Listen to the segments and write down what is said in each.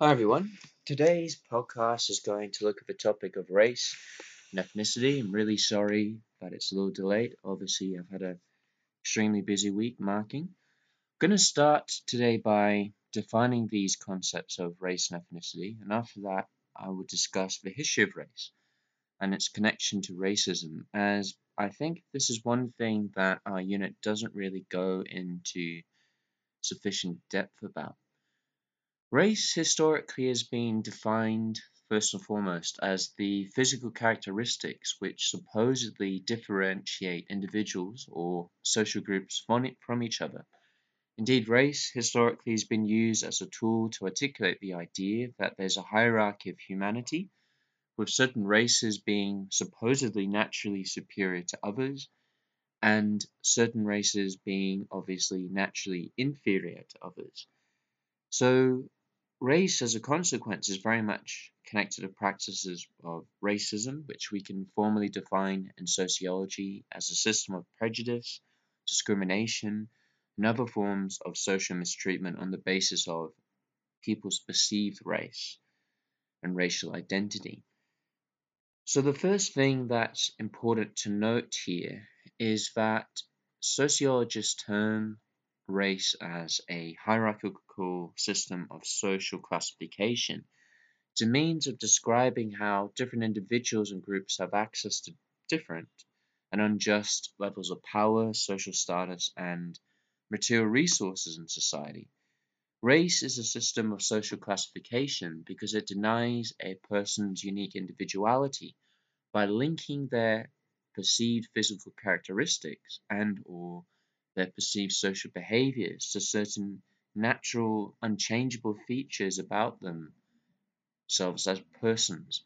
Hi everyone. Today's podcast is going to look at the topic of race and ethnicity. I'm really sorry that it's a little delayed. Obviously, I've had an extremely busy week marking. I'm going to start today by defining these concepts of race and ethnicity, and after that, I will discuss the history of race and its connection to racism, as I think this is one thing that our unit doesn't really go into sufficient depth about. Race historically has been defined first and foremost as the physical characteristics which supposedly differentiate individuals or social groups from each other. Indeed, race historically has been used as a tool to articulate the idea that there's a hierarchy of humanity, with certain races being supposedly naturally superior to others, and certain races being obviously naturally inferior to others. So Race, as a consequence, is very much connected to practices of racism, which we can formally define in sociology as a system of prejudice, discrimination, and other forms of social mistreatment on the basis of people's perceived race and racial identity. So, the first thing that's important to note here is that sociologists term race as a hierarchical system of social classification. It's a means of describing how different individuals and groups have access to different and unjust levels of power, social status, and material resources in society. Race is a system of social classification because it denies a person's unique individuality by linking their perceived physical characteristics and or their perceived social behaviors to certain natural, unchangeable features about themselves as persons.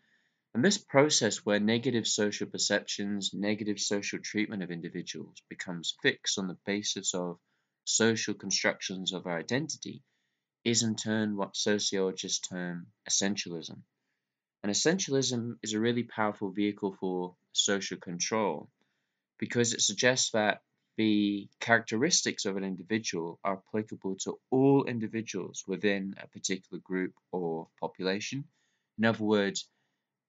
And this process where negative social perceptions, negative social treatment of individuals becomes fixed on the basis of social constructions of our identity is in turn what sociologists term essentialism. And essentialism is a really powerful vehicle for social control because it suggests that the characteristics of an individual are applicable to all individuals within a particular group or population. In other words,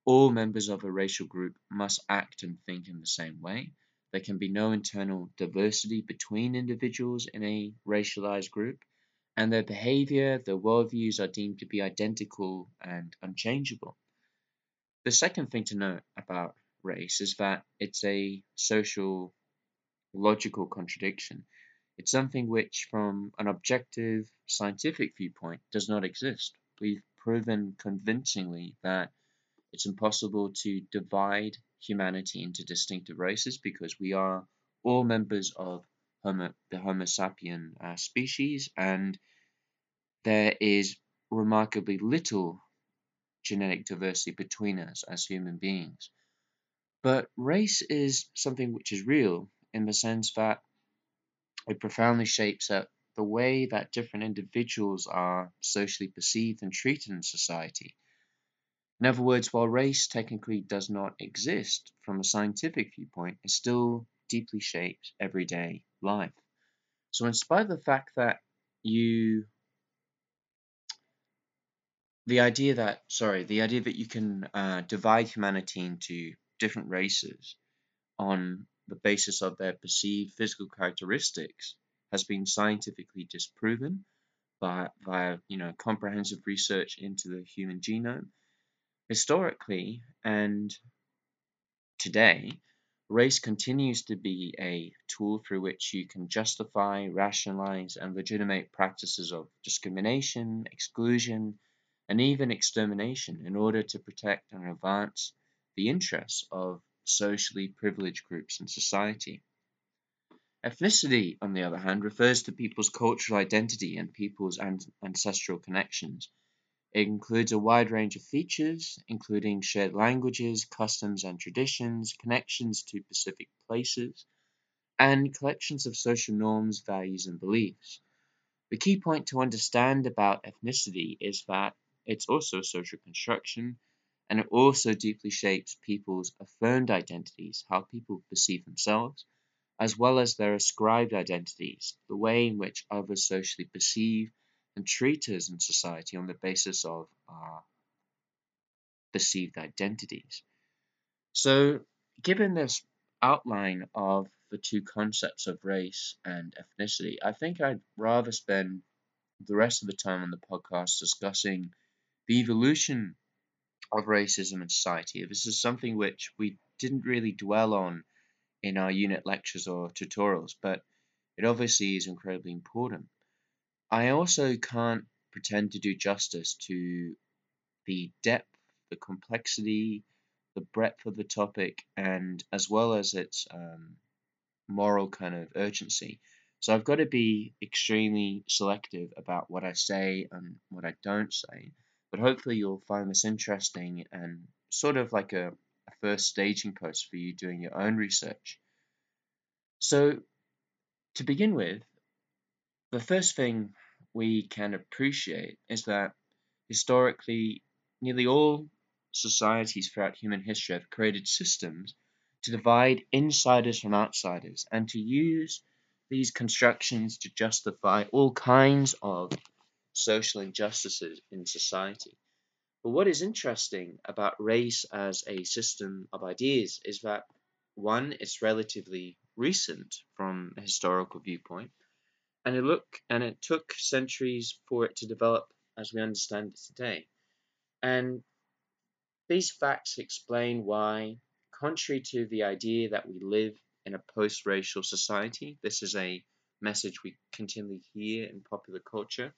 all members of a racial group must act and think in the same way. There can be no internal diversity between individuals in a racialized group, and their behavior, their worldviews are deemed to be identical and unchangeable. The second thing to note about race is that it's a social logical contradiction. It's something which, from an objective scientific viewpoint, does not exist. We've proven convincingly that it's impossible to divide humanity into distinctive races because we are all members of Homo, the Homo sapien uh, species, and there is remarkably little genetic diversity between us as human beings. But race is something which is real in the sense that it profoundly shapes up the way that different individuals are socially perceived and treated in society. In other words, while race technically does not exist from a scientific viewpoint, it still deeply shapes everyday life. So, in spite of the fact that you, the idea that, sorry, the idea that you can uh, divide humanity into different races on the basis of their perceived physical characteristics has been scientifically disproven by, via you know comprehensive research into the human genome. Historically and today, race continues to be a tool through which you can justify, rationalize, and legitimate practices of discrimination, exclusion, and even extermination in order to protect and advance the interests of socially privileged groups in society. Ethnicity, on the other hand, refers to people's cultural identity and people's ancestral connections. It includes a wide range of features, including shared languages, customs and traditions, connections to specific places, and collections of social norms, values, and beliefs. The key point to understand about ethnicity is that it's also a social construction and it also deeply shapes people's affirmed identities, how people perceive themselves, as well as their ascribed identities, the way in which others socially perceive and treat us in society on the basis of our perceived identities. So, given this outline of the two concepts of race and ethnicity, I think I'd rather spend the rest of the time on the podcast discussing the evolution of racism in society. This is something which we didn't really dwell on in our unit lectures or tutorials, but it obviously is incredibly important. I also can't pretend to do justice to the depth, the complexity, the breadth of the topic, and as well as its um, moral kind of urgency. So I've got to be extremely selective about what I say and what I don't say. But hopefully you'll find this interesting and sort of like a, a first staging post for you doing your own research. So to begin with, the first thing we can appreciate is that historically nearly all societies throughout human history have created systems to divide insiders from outsiders and to use these constructions to justify all kinds of social injustices in society. But what is interesting about race as a system of ideas is that one, it's relatively recent from a historical viewpoint, and it look and it took centuries for it to develop as we understand it today. And these facts explain why, contrary to the idea that we live in a post-racial society, this is a message we continually hear in popular culture,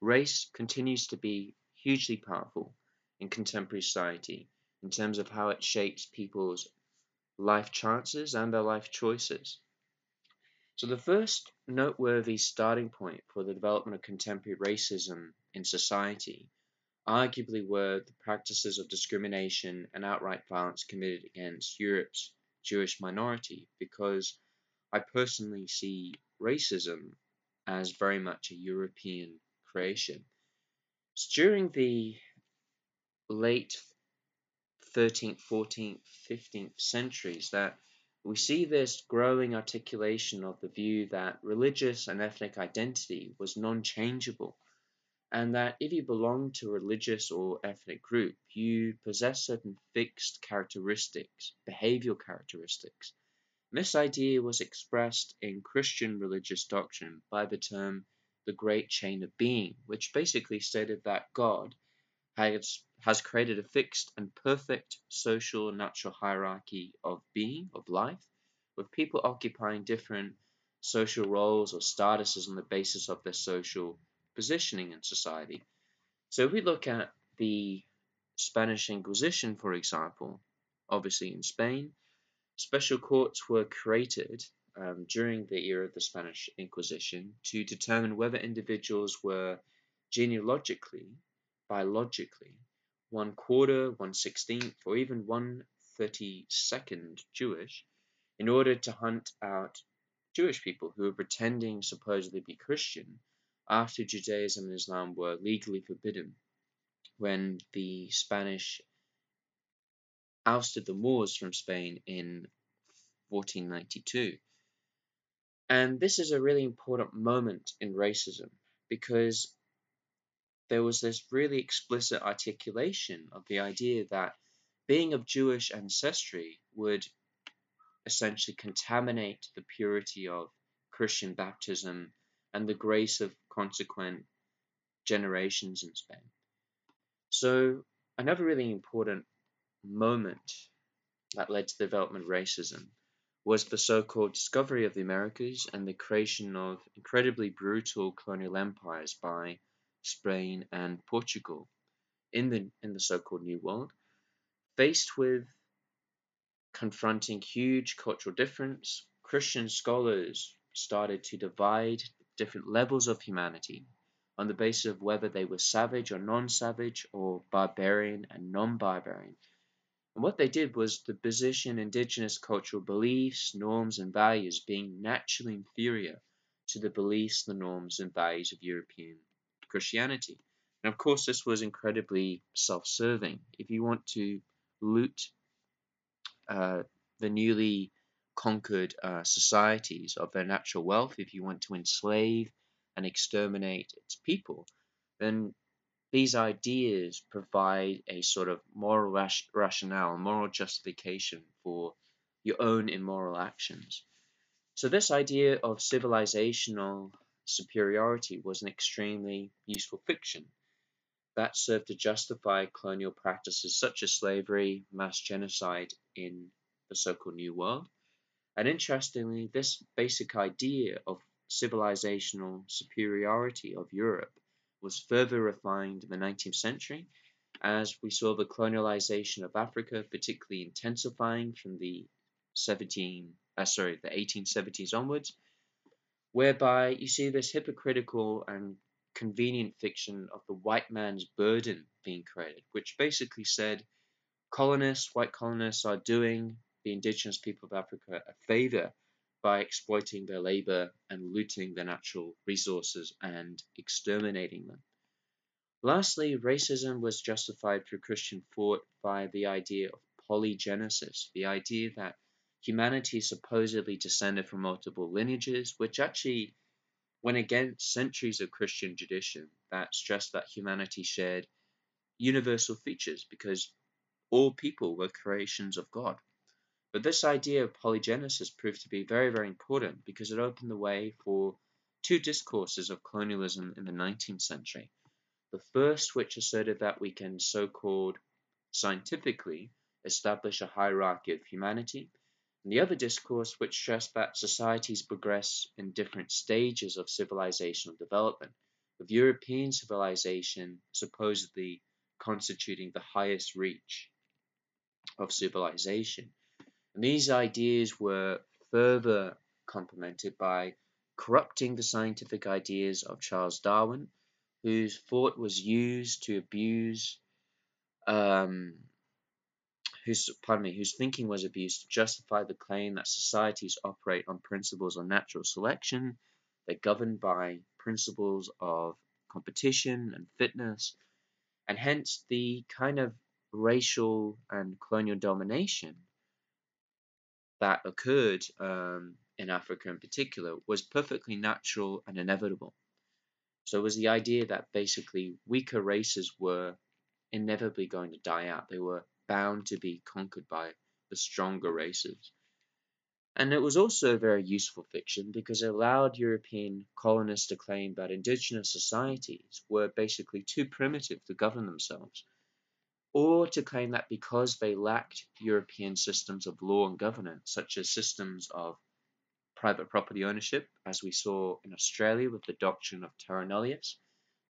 race continues to be hugely powerful in contemporary society in terms of how it shapes people's life chances and their life choices. So the first noteworthy starting point for the development of contemporary racism in society arguably were the practices of discrimination and outright violence committed against Europe's Jewish minority, because I personally see racism as very much a European creation. So during the late 13th, 14th, 15th centuries that we see this growing articulation of the view that religious and ethnic identity was non-changeable and that if you belong to a religious or ethnic group, you possess certain fixed characteristics, behavioral characteristics. this idea was expressed in Christian religious doctrine by the term the Great Chain of Being, which basically stated that God has, has created a fixed and perfect social and natural hierarchy of being, of life, with people occupying different social roles or statuses on the basis of their social positioning in society. So if we look at the Spanish Inquisition, for example, obviously in Spain, special courts were created um, during the era of the Spanish Inquisition to determine whether individuals were genealogically, biologically, one quarter, one sixteenth, or even one thirty second Jewish, in order to hunt out Jewish people who were pretending supposedly to be Christian after Judaism and Islam were legally forbidden when the Spanish ousted the Moors from Spain in 1492. And this is a really important moment in racism because there was this really explicit articulation of the idea that being of Jewish ancestry would essentially contaminate the purity of Christian baptism and the grace of consequent generations in Spain. So another really important moment that led to the development of racism was the so-called discovery of the Americas and the creation of incredibly brutal colonial empires by Spain and Portugal in the in the so-called New World, faced with confronting huge cultural difference, Christian scholars started to divide different levels of humanity on the basis of whether they were savage or non-savage or barbarian and non-barbarian. And what they did was to position indigenous cultural beliefs, norms, and values being naturally inferior to the beliefs, the norms, and values of European Christianity. And of course, this was incredibly self-serving. If you want to loot uh, the newly conquered uh, societies of their natural wealth, if you want to enslave and exterminate its people, then these ideas provide a sort of moral rationale, moral justification for your own immoral actions. So, this idea of civilizational superiority was an extremely useful fiction that served to justify colonial practices such as slavery, mass genocide in the so called New World. And interestingly, this basic idea of civilizational superiority of Europe was further refined in the 19th century as we saw the colonialization of Africa particularly intensifying from the 17 uh, sorry the 1870s onwards whereby you see this hypocritical and convenient fiction of the white man's burden being created which basically said colonists white colonists are doing the indigenous people of Africa a favor by exploiting their labor and looting their natural resources and exterminating them. Lastly, racism was justified through Christian thought by the idea of polygenesis, the idea that humanity supposedly descended from multiple lineages, which actually went against centuries of Christian tradition that stressed that humanity shared universal features because all people were creations of God. But this idea of polygenesis proved to be very, very important because it opened the way for two discourses of colonialism in the 19th century. The first, which asserted that we can so called scientifically establish a hierarchy of humanity, and the other discourse, which stressed that societies progress in different stages of civilizational development, with European civilization supposedly constituting the highest reach of civilization. And these ideas were further complemented by corrupting the scientific ideas of Charles Darwin, whose thought was used to abuse, um, whose pardon me, whose thinking was abused to justify the claim that societies operate on principles of natural selection, they're governed by principles of competition and fitness, and hence the kind of racial and colonial domination that occurred um, in Africa in particular was perfectly natural and inevitable. So it was the idea that basically weaker races were inevitably going to die out. They were bound to be conquered by the stronger races. And it was also a very useful fiction because it allowed European colonists to claim that indigenous societies were basically too primitive to govern themselves or to claim that because they lacked European systems of law and governance, such as systems of private property ownership, as we saw in Australia with the doctrine of terra nullius,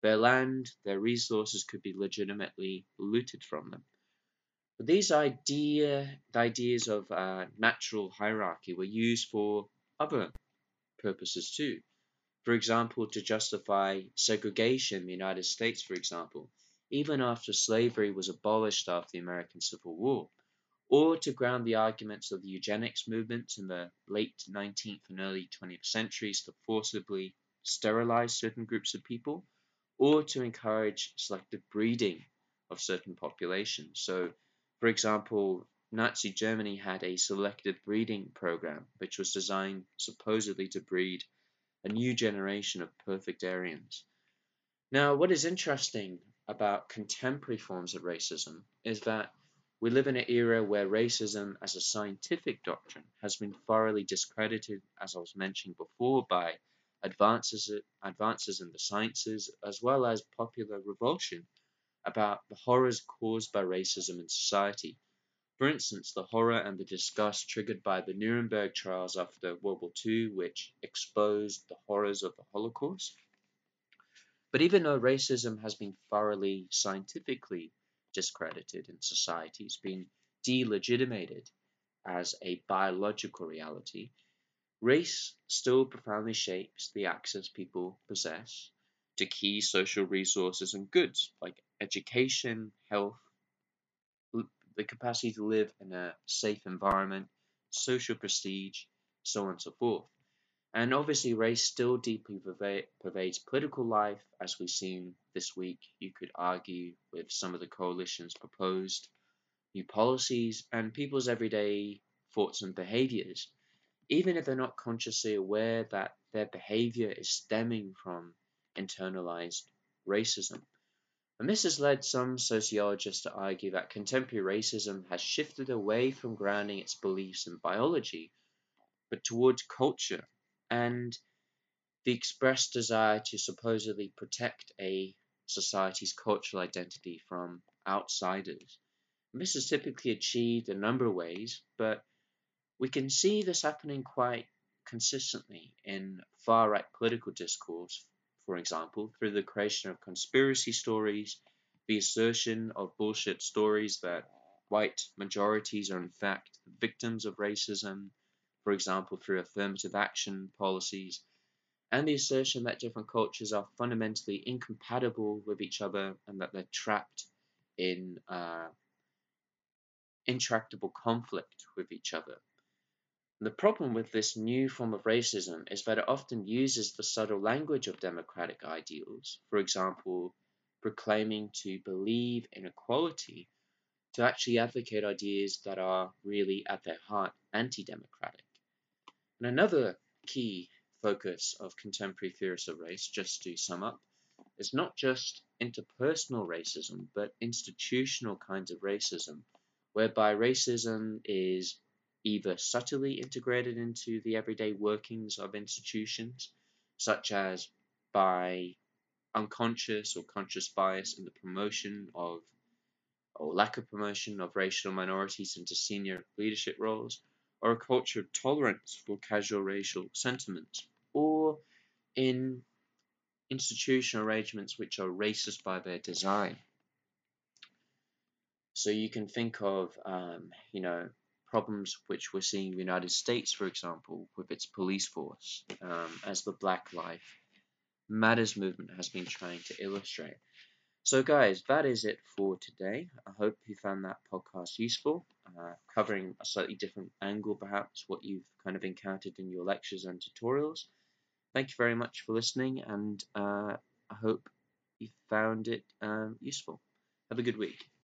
their land, their resources could be legitimately looted from them. But these idea, the ideas of uh, natural hierarchy were used for other purposes too. For example, to justify segregation in the United States, for example, even after slavery was abolished after the American Civil War, or to ground the arguments of the eugenics movement in the late 19th and early 20th centuries to forcibly sterilize certain groups of people, or to encourage selective breeding of certain populations. So, for example, Nazi Germany had a selective breeding program which was designed supposedly to breed a new generation of perfect Aryans. Now, what is interesting about contemporary forms of racism is that we live in an era where racism as a scientific doctrine has been thoroughly discredited, as I was mentioning before, by advances, advances in the sciences, as well as popular revulsion about the horrors caused by racism in society. For instance, the horror and the disgust triggered by the Nuremberg trials after World War II, which exposed the horrors of the Holocaust, but even though racism has been thoroughly scientifically discredited in society, it's been delegitimated as a biological reality, race still profoundly shapes the access people possess to key social resources and goods like education, health, the capacity to live in a safe environment, social prestige, so on and so forth. And obviously, race still deeply pervades political life, as we've seen this week. You could argue with some of the coalition's proposed new policies and people's everyday thoughts and behaviors, even if they're not consciously aware that their behavior is stemming from internalized racism. And this has led some sociologists to argue that contemporary racism has shifted away from grounding its beliefs in biology, but towards culture and the expressed desire to supposedly protect a society's cultural identity from outsiders. And this is typically achieved a number of ways, but we can see this happening quite consistently in far right political discourse, for example, through the creation of conspiracy stories, the assertion of bullshit stories that white majorities are in fact victims of racism, for example, through affirmative action policies, and the assertion that different cultures are fundamentally incompatible with each other and that they're trapped in uh, intractable conflict with each other. The problem with this new form of racism is that it often uses the subtle language of democratic ideals, for example, proclaiming to believe in equality, to actually advocate ideas that are really at their heart anti democratic. And another key focus of contemporary theorists of race, just to sum up, is not just interpersonal racism, but institutional kinds of racism, whereby racism is either subtly integrated into the everyday workings of institutions, such as by unconscious or conscious bias in the promotion of or lack of promotion of racial minorities into senior leadership roles, or a culture of tolerance for casual racial sentiments, or in institutional arrangements which are racist by their design. So you can think of, um, you know, problems which we're seeing in the United States, for example, with its police force, um, as the Black Life Matters movement has been trying to illustrate. So, guys, that is it for today. I hope you found that podcast useful, uh, covering a slightly different angle, perhaps, what you've kind of encountered in your lectures and tutorials. Thank you very much for listening, and uh, I hope you found it um, useful. Have a good week.